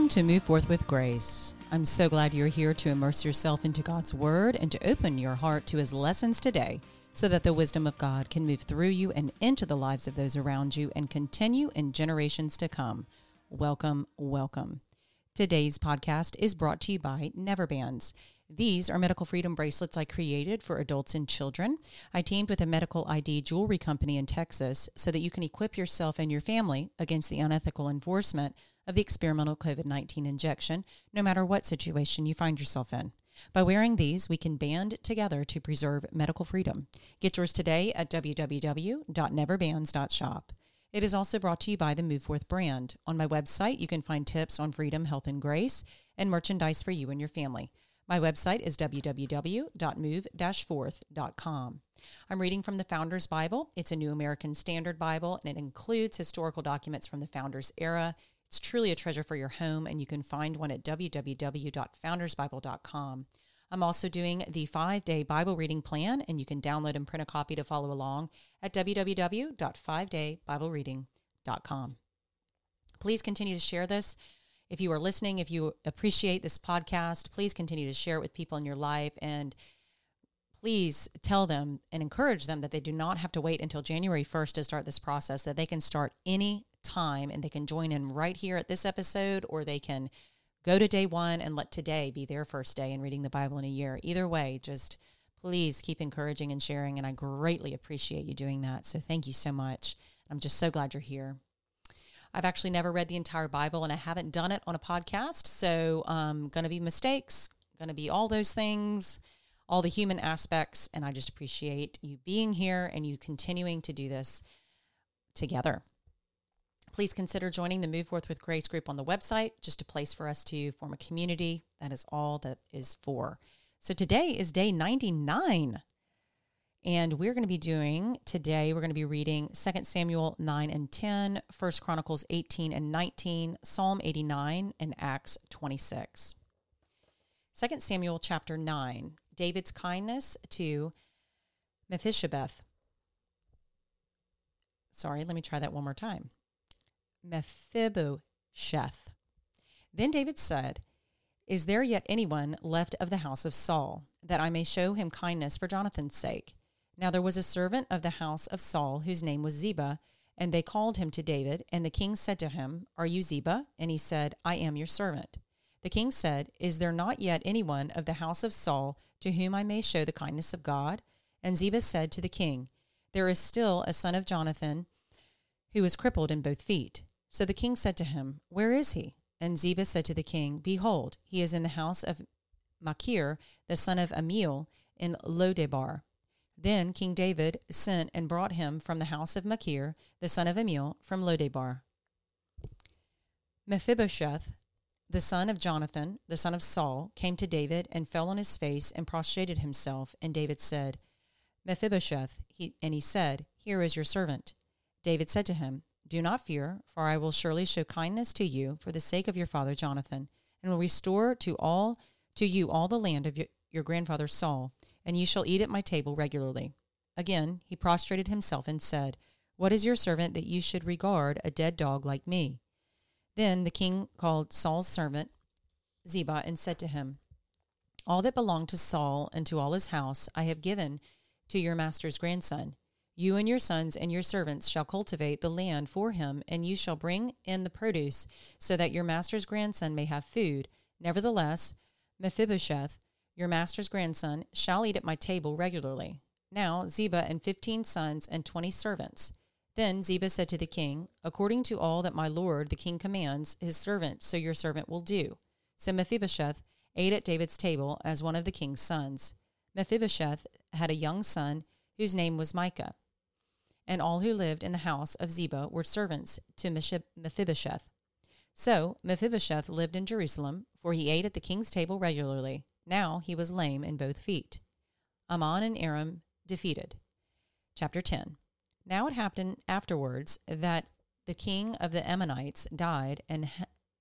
Welcome to Move Forth with Grace. I'm so glad you're here to immerse yourself into God's Word and to open your heart to His lessons today so that the wisdom of God can move through you and into the lives of those around you and continue in generations to come. Welcome, welcome. Today's podcast is brought to you by Neverbands. These are medical freedom bracelets I created for adults and children. I teamed with a medical ID jewelry company in Texas so that you can equip yourself and your family against the unethical enforcement of the experimental COVID 19 injection, no matter what situation you find yourself in. By wearing these, we can band together to preserve medical freedom. Get yours today at www.neverbands.shop. It is also brought to you by the Move Forth brand. On my website, you can find tips on freedom, health, and grace, and merchandise for you and your family. My website is www.move-forth.com. I'm reading from the Founders Bible. It's a New American Standard Bible, and it includes historical documents from the Founders era. It's truly a treasure for your home, and you can find one at www.foundersbible.com. I'm also doing the five day Bible reading plan, and you can download and print a copy to follow along at www.5daybiblereading.com. Please continue to share this. If you are listening, if you appreciate this podcast, please continue to share it with people in your life and please tell them and encourage them that they do not have to wait until January 1st to start this process, that they can start any time and they can join in right here at this episode or they can go to day one and let today be their first day in reading the Bible in a year. Either way, just please keep encouraging and sharing. And I greatly appreciate you doing that. So thank you so much. I'm just so glad you're here. I've actually never read the entire Bible and I haven't done it on a podcast. So, um, going to be mistakes, going to be all those things, all the human aspects. And I just appreciate you being here and you continuing to do this together. Please consider joining the Move Forth with Grace group on the website, just a place for us to form a community. That is all that is for. So today is day 99. And we're going to be doing today, we're going to be reading 2 Samuel 9 and 10, 1 Chronicles 18 and 19, Psalm 89, and Acts 26. 2 Samuel chapter 9, David's kindness to Mephibosheth. Sorry, let me try that one more time. Mephibosheth. Then David said, Is there yet anyone left of the house of Saul, that I may show him kindness for Jonathan's sake? Now there was a servant of the house of Saul, whose name was Ziba, and they called him to David. And the king said to him, Are you Ziba? And he said, I am your servant. The king said, Is there not yet anyone of the house of Saul to whom I may show the kindness of God? And Ziba said to the king, There is still a son of Jonathan who is crippled in both feet. So the king said to him, Where is he? And Ziba said to the king, Behold, he is in the house of Machir, the son of Amiel, in Lodebar. Then King David sent and brought him from the house of Machir, the son of Amiel, from Lodebar. Mephibosheth, the son of Jonathan, the son of Saul, came to David and fell on his face and prostrated himself. And David said, Mephibosheth, he, and he said, Here is your servant. David said to him, do not fear, for I will surely show kindness to you for the sake of your father Jonathan, and will restore to all to you all the land of your, your grandfather Saul, and you shall eat at my table regularly. Again he prostrated himself and said, What is your servant that you should regard a dead dog like me? Then the king called Saul's servant Ziba and said to him, All that belonged to Saul and to all his house I have given to your master's grandson. You and your sons and your servants shall cultivate the land for him, and you shall bring in the produce, so that your master's grandson may have food. Nevertheless, Mephibosheth, your master's grandson, shall eat at my table regularly. Now Ziba and fifteen sons and twenty servants. Then Ziba said to the king, According to all that my lord the king commands his servant, so your servant will do. So Mephibosheth ate at David's table as one of the king's sons. Mephibosheth had a young son whose name was Micah and all who lived in the house of Ziba were servants to Mephibosheth. So Mephibosheth lived in Jerusalem, for he ate at the king's table regularly. Now he was lame in both feet. Ammon and Aram defeated. Chapter 10. Now it happened afterwards that the king of the Ammonites died, and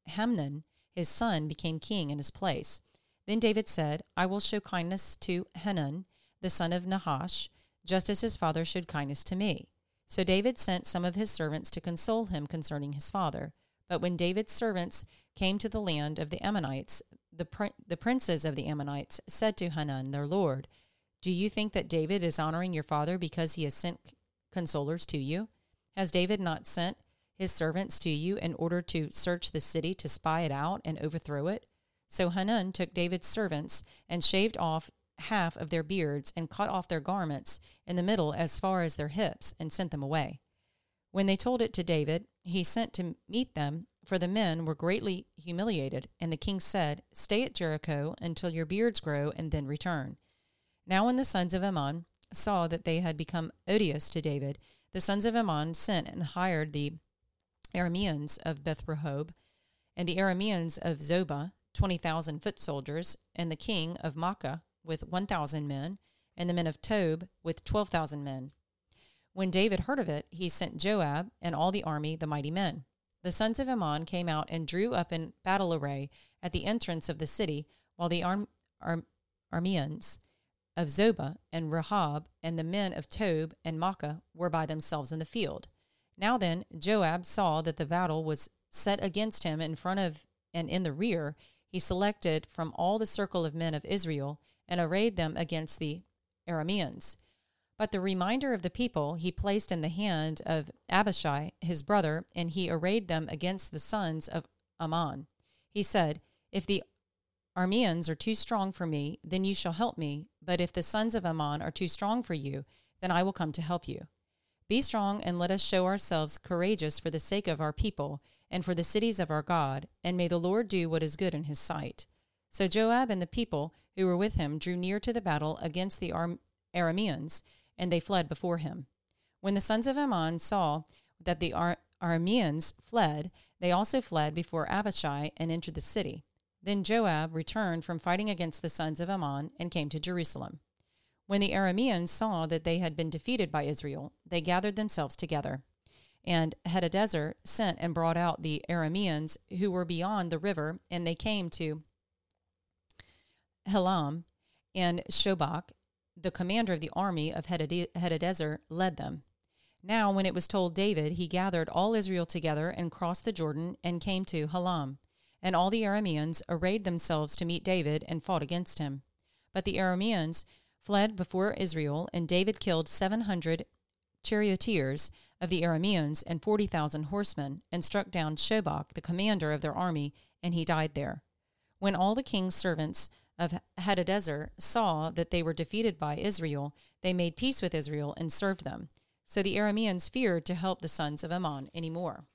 Hanun, his son, became king in his place. Then David said, I will show kindness to Hanun, the son of Nahash, just as his father showed kindness to me. So David sent some of his servants to console him concerning his father. But when David's servants came to the land of the Ammonites, the, pr- the princes of the Ammonites said to Hanun, their lord, Do you think that David is honoring your father because he has sent consolers to you? Has David not sent his servants to you in order to search the city to spy it out and overthrow it? So Hanun took David's servants and shaved off half of their beards and cut off their garments in the middle as far as their hips and sent them away. When they told it to David, he sent to meet them, for the men were greatly humiliated. And the king said, Stay at Jericho until your beards grow, and then return. Now, when the sons of Ammon saw that they had become odious to David, the sons of Ammon sent and hired the Arameans of Beth Rehob and the Arameans of Zobah, twenty thousand foot soldiers, and the king of Maacah with one thousand men, and the men of Tob with twelve thousand men. When David heard of it, he sent Joab and all the army, the mighty men. The sons of Ammon came out and drew up in battle array at the entrance of the city, while the Ar- Ar- Arameans of Zobah and Rehob and the men of Tob and Maacah were by themselves in the field. Now then, Joab saw that the battle was set against him in front of and in the rear. He selected from all the circle of men of Israel and arrayed them against the Arameans. But the reminder of the people he placed in the hand of Abishai, his brother, and he arrayed them against the sons of Ammon. He said, If the Arameans are too strong for me, then you shall help me. But if the sons of Ammon are too strong for you, then I will come to help you. Be strong and let us show ourselves courageous for the sake of our people and for the cities of our God, and may the Lord do what is good in his sight. So Joab and the people who were with him drew near to the battle against the Arameans and they fled before him. When the sons of Ammon saw that the Ar- Arameans fled, they also fled before Abishai and entered the city. Then Joab returned from fighting against the sons of Ammon and came to Jerusalem. When the Arameans saw that they had been defeated by Israel, they gathered themselves together. And Hadadezer sent and brought out the Arameans who were beyond the river, and they came to Helam and Shobach the commander of the army of Hadadezer led them. Now, when it was told David, he gathered all Israel together and crossed the Jordan and came to Helam. And all the Arameans arrayed themselves to meet David and fought against him. But the Arameans fled before Israel, and David killed seven hundred charioteers of the Arameans and forty thousand horsemen, and struck down Shobach, the commander of their army, and he died there. When all the king's servants of Hadadezer saw that they were defeated by Israel, they made peace with Israel and served them. So the Arameans feared to help the sons of Ammon any more.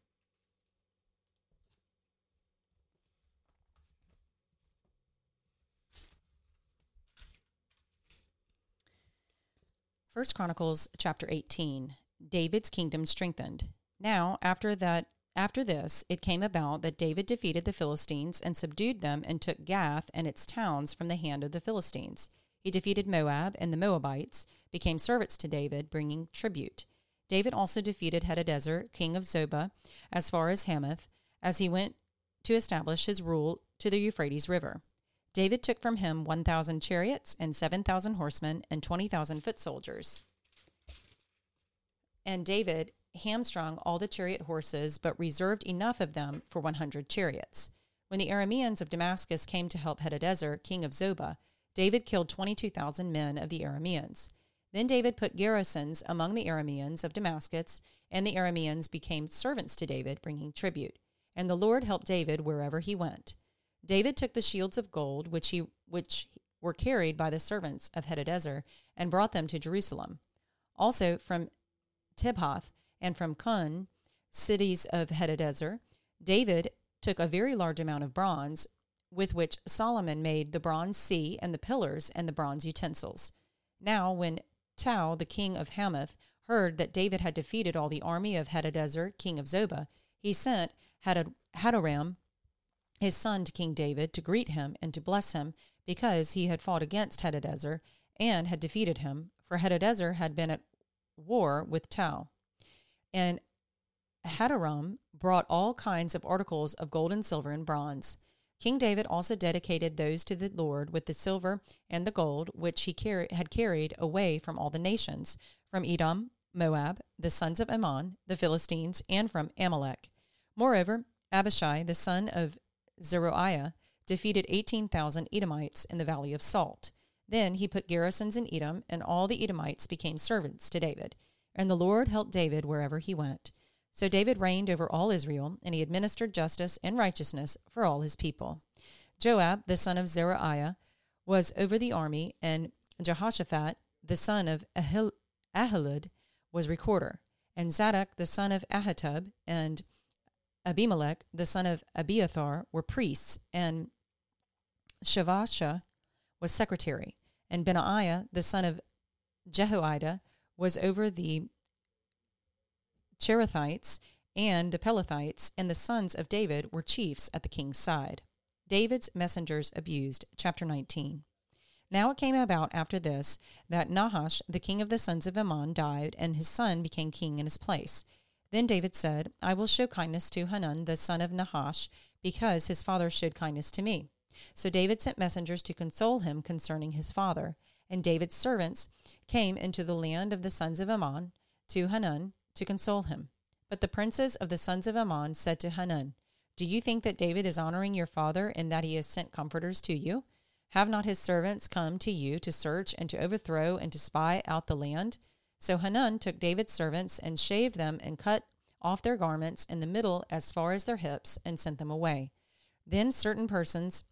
First Chronicles chapter 18 David's kingdom strengthened. Now, after that after this, it came about that David defeated the Philistines and subdued them and took Gath and its towns from the hand of the Philistines. He defeated Moab, and the Moabites became servants to David, bringing tribute. David also defeated Hadadezer, king of Zobah, as far as Hamath, as he went to establish his rule to the Euphrates River. David took from him 1,000 chariots and 7,000 horsemen and 20,000 foot soldiers. And David hamstrung all the chariot horses, but reserved enough of them for 100 chariots. When the Arameans of Damascus came to help Hadadezer, king of Zobah, David killed 22,000 men of the Arameans. Then David put garrisons among the Arameans of Damascus, and the Arameans became servants to David, bringing tribute. And the Lord helped David wherever he went. David took the shields of gold which he which were carried by the servants of Hadadezer and brought them to Jerusalem. Also from Tibhath and from Cun, cities of Hadadezer, David took a very large amount of bronze, with which Solomon made the bronze sea and the pillars and the bronze utensils. Now, when Tou, the king of Hamath, heard that David had defeated all the army of Hadadezer, king of Zobah, he sent Hadoram, his son, to King David to greet him and to bless him, because he had fought against Hadadezer and had defeated him, for Hadadezer had been at war with Tou. And Hadoram brought all kinds of articles of gold and silver and bronze. King David also dedicated those to the Lord with the silver and the gold which he car- had carried away from all the nations, from Edom, Moab, the sons of Ammon, the Philistines, and from Amalek. Moreover, Abishai, the son of Zeruiah, defeated 18,000 Edomites in the Valley of Salt. Then he put garrisons in Edom, and all the Edomites became servants to David. And the Lord helped David wherever he went. So David reigned over all Israel, and he administered justice and righteousness for all his people. Joab, the son of Zeruiah, was over the army, and Jehoshaphat, the son of Ahil- Ahilud, was recorder. And Zadok, the son of Ahitub, and Abimelech, the son of Abiathar, were priests, and Shavasha was secretary, and Benaiah, the son of Jehoiada, was over the Cherethites and the Pelethites, and the sons of David were chiefs at the king's side. David's messengers abused. Chapter 19. Now it came about after this that Nahash, the king of the sons of Ammon, died, and his son became king in his place. Then David said, I will show kindness to Hanun, the son of Nahash, because his father showed kindness to me. So David sent messengers to console him concerning his father. And David's servants came into the land of the sons of Ammon to Hanun to console him. But the princes of the sons of Ammon said to Hanun, Do you think that David is honoring your father in that he has sent comforters to you? Have not his servants come to you to search and to overthrow and to spy out the land? So Hanun took David's servants and shaved them and cut off their garments in the middle as far as their hips and sent them away. Then certain persons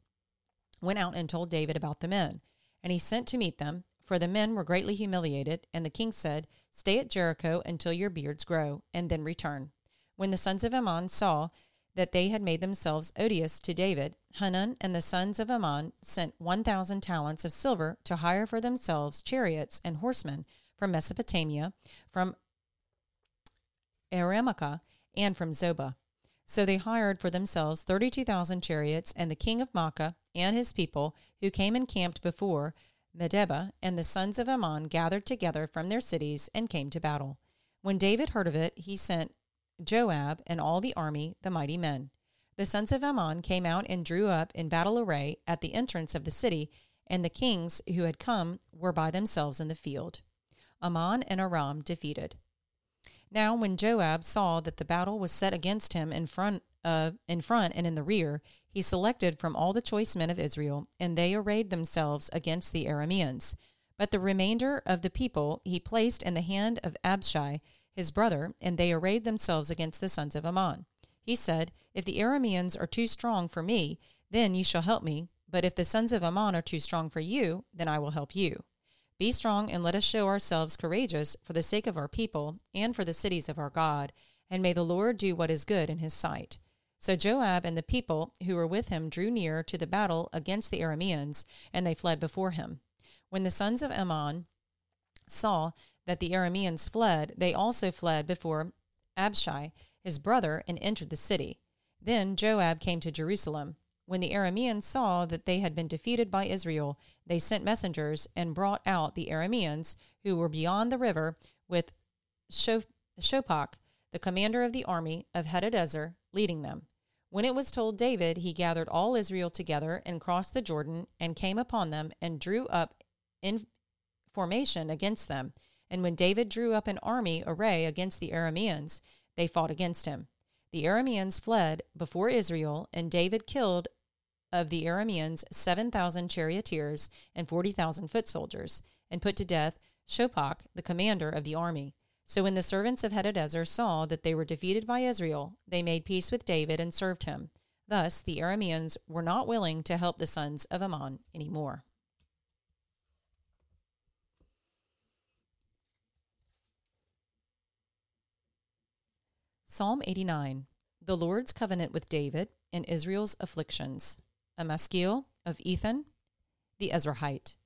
went out and told David about the men. And he sent to meet them, for the men were greatly humiliated. And the king said, Stay at Jericho until your beards grow, and then return. When the sons of Ammon saw that they had made themselves odious to David, Hanun and the sons of Ammon sent 1,000 talents of silver to hire for themselves chariots and horsemen from Mesopotamia, from Aram-maacah, and from Zobah. So they hired for themselves 32,000 chariots, and the king of Maacah and his people, who came and camped before Medeba, and the sons of Ammon gathered together from their cities and came to battle. When David heard of it, he sent Joab and all the army, the mighty men. The sons of Ammon came out and drew up in battle array at the entrance of the city, and the kings who had come were by themselves in the field. Ammon and Aram defeated. Now, when Joab saw that the battle was set against him in front, uh, in front and in the rear, he selected from all the choice men of Israel, and they arrayed themselves against the Arameans. But the remainder of the people he placed in the hand of Abishai, his brother, and they arrayed themselves against the sons of Ammon. He said, If the Arameans are too strong for me, then you shall help me. But if the sons of Ammon are too strong for you, then I will help you. Be strong and let us show ourselves courageous for the sake of our people and for the cities of our God, and may the Lord do what is good in his sight. So Joab and the people who were with him drew near to the battle against the Arameans, and they fled before him. When the sons of Ammon saw that the Arameans fled, they also fled before Abishai, his brother, and entered the city. Then Joab came to Jerusalem. When the Arameans saw that they had been defeated by Israel, they sent messengers and brought out the Arameans who were beyond the river with Shophach, the commander of the army of Hadadezer, leading them. When it was told David, he gathered all Israel together and crossed the Jordan and came upon them and drew up in formation against them. And when David drew up an army array against the Arameans, they fought against him. The Arameans fled before Israel, and David killed of the Arameans 7,000 charioteers and 40,000 foot soldiers, and put to death Shophach, the commander of the army. So when the servants of Hadadezer saw that they were defeated by Israel, they made peace with David and served him. Thus the Arameans were not willing to help the sons of Ammon any more. Psalm 89 The Lord's covenant with David and Israel's afflictions. A maskil of Ethan, the Ezrahite.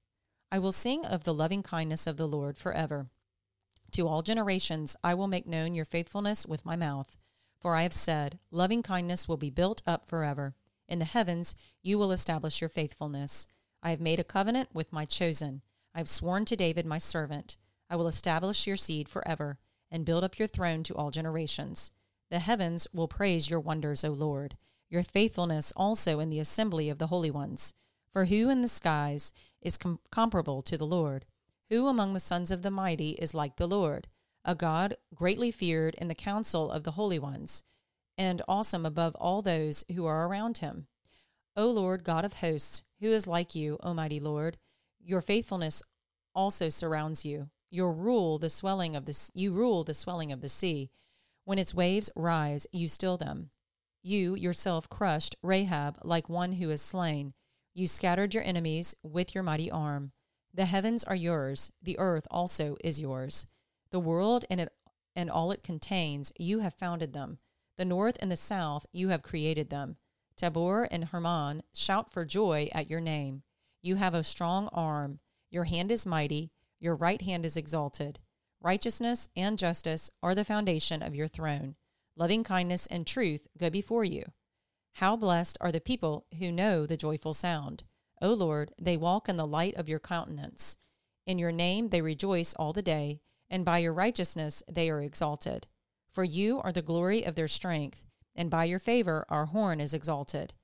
I will sing of the loving kindness of the Lord forever. To all generations I will make known your faithfulness with my mouth. For I have said, Loving kindness will be built up forever. In the heavens you will establish your faithfulness. I have made a covenant with my chosen. I have sworn to David my servant. I will establish your seed forever, and build up your throne to all generations. The heavens will praise your wonders, O Lord, your faithfulness also in the assembly of the holy ones. For who in the skies is com- comparable to the Lord? Who among the sons of the mighty is like the Lord? A God greatly feared in the council of the holy ones, and awesome above all those who are around him. O Lord God of hosts, who is like you, O mighty Lord? Your faithfulness also surrounds you. Your rule the swelling of the you rule the swelling of the sea. When its waves rise, you still them. You yourself crushed Rahab like one who is slain. You scattered your enemies with your mighty arm. The heavens are yours, the earth also is yours. The world and it and all it contains, you have founded them. The north and the south, you have created them. Tabor and Hermon shout for joy at your name. You have a strong arm. Your hand is mighty. Your right hand is exalted. Righteousness and justice are the foundation of your throne. Loving kindness and truth go before you. How blessed are the people who know the joyful sound. O Lord, they walk in the light of your countenance. In your name they rejoice all the day, and by your righteousness they are exalted. For you are the glory of their strength and by your favor our horn is exalted.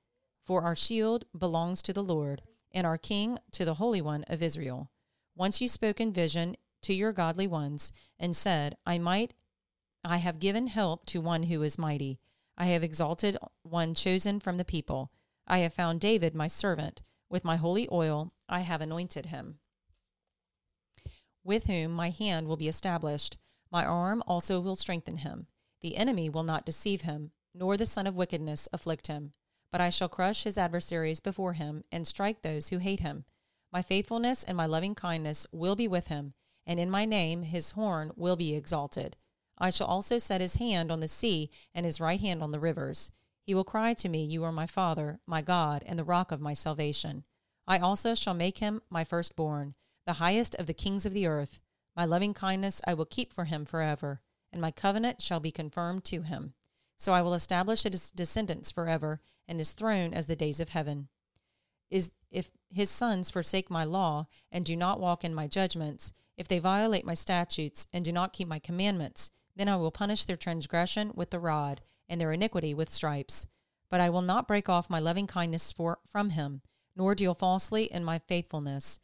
For our shield belongs to the Lord, and our King to the Holy One of Israel. Once you spoke in vision to your godly ones, and said, I might I have given help to one who is mighty. I have exalted one chosen from the people. I have found David my servant. With my holy oil I have anointed him. With whom my hand will be established. My arm also will strengthen him. The enemy will not deceive him nor the son of wickedness afflict him. But I shall crush his adversaries before him, and strike those who hate him. My faithfulness and my loving kindness will be with him, and in my name his horn will be exalted. I shall also set his hand on the sea, and his right hand on the rivers. He will cry to me, You are my Father, my God, and the rock of my salvation. I also shall make him my firstborn, the highest of the kings of the earth. My loving kindness I will keep for him forever, and my covenant shall be confirmed to him. So I will establish his descendants forever, and his throne as the days of heaven. Is if his sons forsake my law and do not walk in my judgments, if they violate my statutes and do not keep my commandments, then I will punish their transgression with the rod and their iniquity with stripes. But I will not break off my loving kindness for, from him, nor deal falsely in my faithfulness.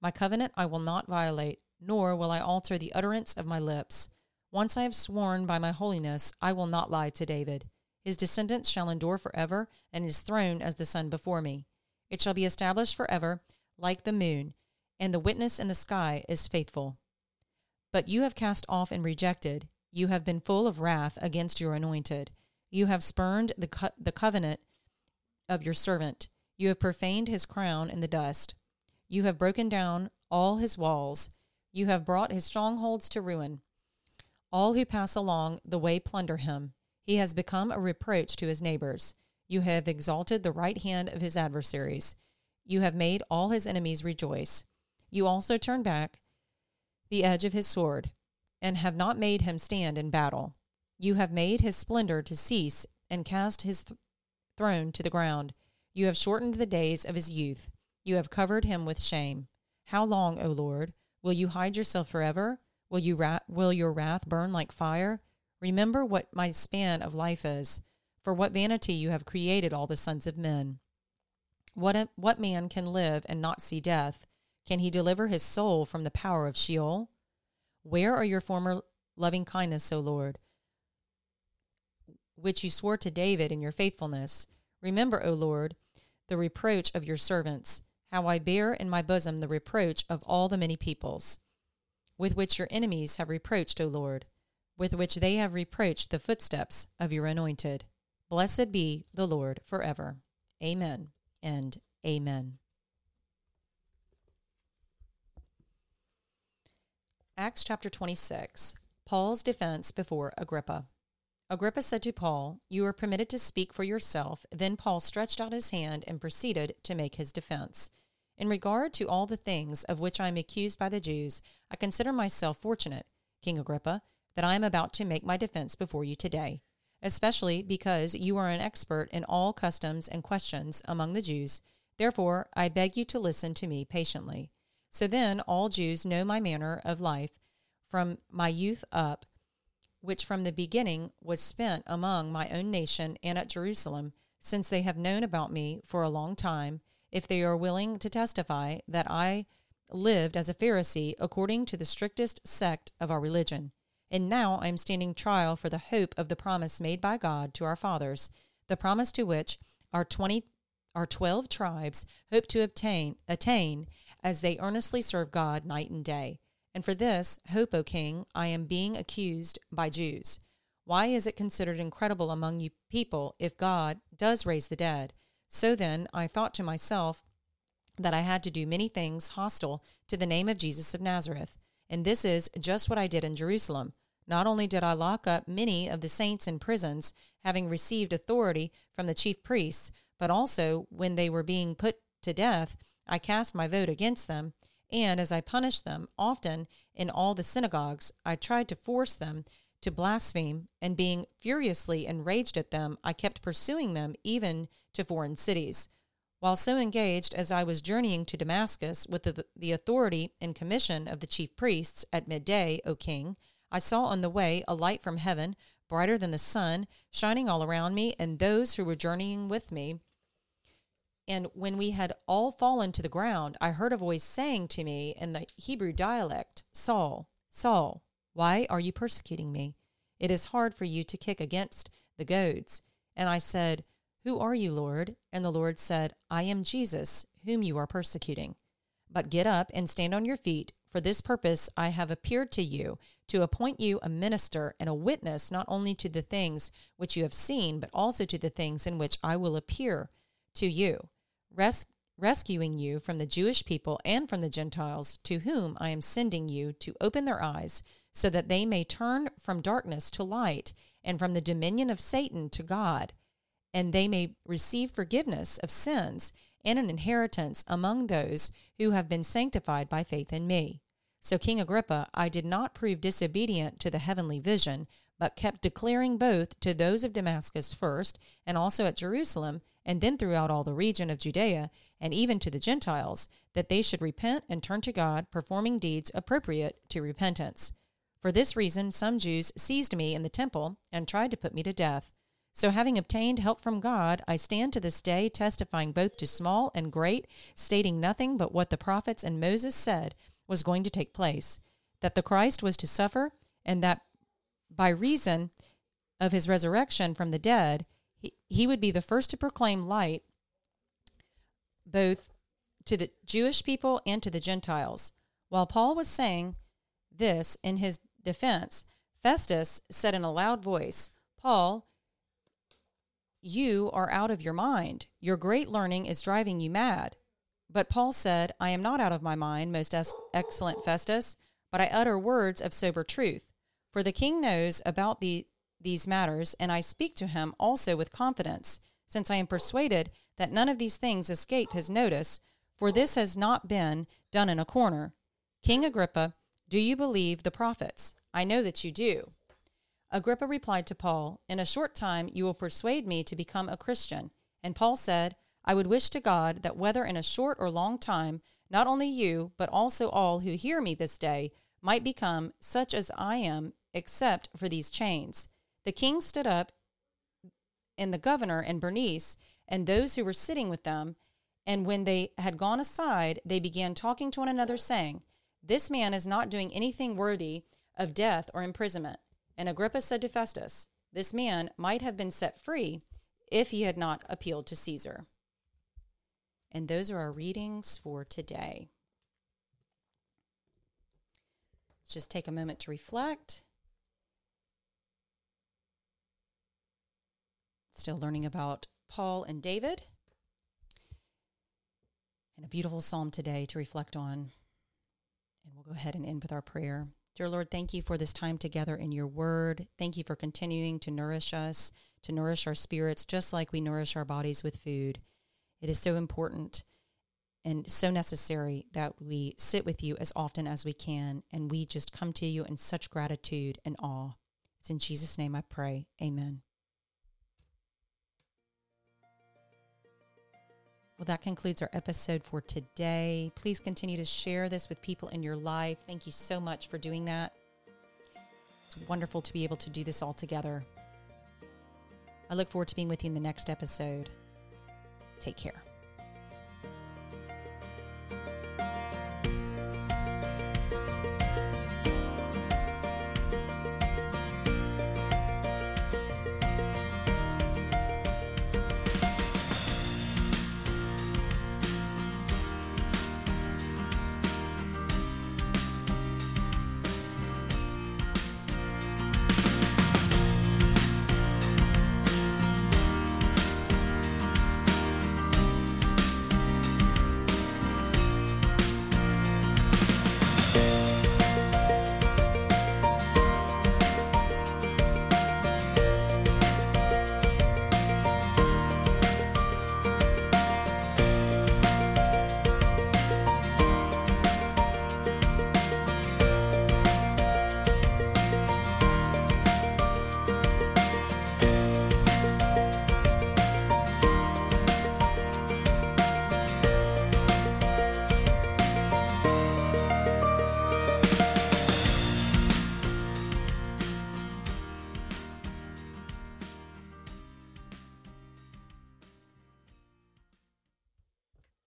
My covenant I will not violate, nor will I alter the utterance of my lips. Once I have sworn by my holiness, I will not lie to David. His descendants shall endure forever, and his throne as the sun before me. It shall be established forever, like the moon, and the witness in the sky is faithful. But you have cast off and rejected. You have been full of wrath against your anointed. You have spurned the, co- the covenant of your servant. You have profaned his crown in the dust. You have broken down all his walls. You have brought his strongholds to ruin. All who pass along the way plunder him. He has become a reproach to his neighbors. You have exalted the right hand of his adversaries. You have made all his enemies rejoice. You also turn back the edge of his sword, and have not made him stand in battle. You have made his splendor to cease, and cast his th- throne to the ground. You have shortened the days of his youth. You have covered him with shame. How long, O Lord? Will you hide yourself forever? Will you ra- will your wrath burn like fire? Remember what my span of life is. For what vanity you have created all the sons of men. What a, what man can live and not see death? Can he deliver his soul from the power of Sheol? Where are your former loving kindness, O Lord, which you swore to David in your faithfulness? Remember, O Lord, the reproach of your servants, how I bear in my bosom the reproach of all the many peoples with which your enemies have reproached, O Lord, with which they have reproached the footsteps of your anointed. Blessed be the Lord forever. Amen and amen. Acts chapter 26 Paul's defense before Agrippa. Agrippa said to Paul, You are permitted to speak for yourself. Then Paul stretched out his hand and proceeded to make his defense. In regard to all the things of which I am accused by the Jews, I consider myself fortunate, King Agrippa, that I am about to make my defense before you today, especially because you are an expert in all customs and questions among the Jews. Therefore, I beg you to listen to me patiently. So then, all Jews know my manner of life from my youth up, which from the beginning was spent among my own nation and at Jerusalem, since they have known about me for a long time if they are willing to testify that I lived as a Pharisee according to the strictest sect of our religion. And now I am standing trial for the hope of the promise made by God to our fathers, the promise to which our 20 our 12 tribes hope to obtain attain as they earnestly serve God night and day. And for this hope, O king, I am being accused by Jews. Why is it considered incredible among you people if God does raise the dead? So then I thought to myself that I had to do many things hostile to the name of Jesus of Nazareth. And this is just what I did in Jerusalem. Not only did I lock up many of the saints in prisons, having received authority from the chief priests, but also when they were being put to death, I cast my vote against them. And as I punished them, often in all the synagogues, I tried to force them to blaspheme, and being furiously enraged at them, I kept pursuing them even to foreign cities. While so engaged as I was journeying to Damascus with the, the authority and commission of the chief priests at midday, O king, I saw on the way a light from heaven, brighter than the sun, shining all around me and those who were journeying with me. And when we had all fallen to the ground, I heard a voice saying to me in the Hebrew dialect, Saul, Saul, why are you persecuting me? It is hard for you to kick against the goads. And I said, Who are you, Lord? And the Lord said, I am Jesus, whom you are persecuting. But get up and stand on your feet, for this purpose I have appeared to you, to appoint you a minister and a witness not only to the things which you have seen, but also to the things in which I will appear to you, res- rescuing you from the Jewish people and from the Gentiles, to whom I am sending you to open their eyes, so that they may turn from darkness to light, and from the dominion of Satan to God, and they may receive forgiveness of sins and an inheritance among those who have been sanctified by faith in me. So, King Agrippa, I did not prove disobedient to the heavenly vision, but kept declaring both to those of Damascus first, and also at Jerusalem, and then throughout all the region of Judea, and even to the Gentiles, that they should repent and turn to God, performing deeds appropriate to repentance. For this reason, some Jews seized me in the temple and tried to put me to death. So, having obtained help from God, I stand to this day testifying both to small and great, stating nothing but what the prophets and Moses said was going to take place, that the Christ was to suffer, and that by reason of his resurrection from the dead, he, would be the first to proclaim light both to the Jewish people and to the Gentiles. While Paul was saying this in his defense, Festus said in a loud voice, Paul, you are out of your mind. Your great learning is driving you mad. But Paul said, I am not out of my mind, most excellent Festus, but I utter words of sober truth. For the king knows about the, these matters, and I speak to him also with confidence, since I am persuaded that none of these things escape his notice, for this has not been done in a corner. King Agrippa, do you believe the prophets? I know that you do. Agrippa replied to Paul, In a short time you will persuade me to become a Christian. And Paul said, I would wish to God that whether in a short or long time, not only you, but also all who hear me this day, might become such as I am, except for these chains. The king stood up, and the governor and Bernice, and those who were sitting with them. And when they had gone aside, they began talking to one another, saying, This man is not doing anything worthy of death or imprisonment. And Agrippa said to Festus, This man might have been set free if he had not appealed to Caesar. And those are our readings for today. Let's just take a moment to reflect. Still learning about Paul and David. And a beautiful psalm today to reflect on. And we'll go ahead and end with our prayer. Dear Lord, thank you for this time together in your word. Thank you for continuing to nourish us, to nourish our spirits, just like we nourish our bodies with food. It is so important and so necessary that we sit with you as often as we can and we just come to you in such gratitude and awe. It's in Jesus' name I pray. Amen. Well, that concludes our episode for today. Please continue to share this with people in your life. Thank you so much for doing that. It's wonderful to be able to do this all together. I look forward to being with you in the next episode. Take care.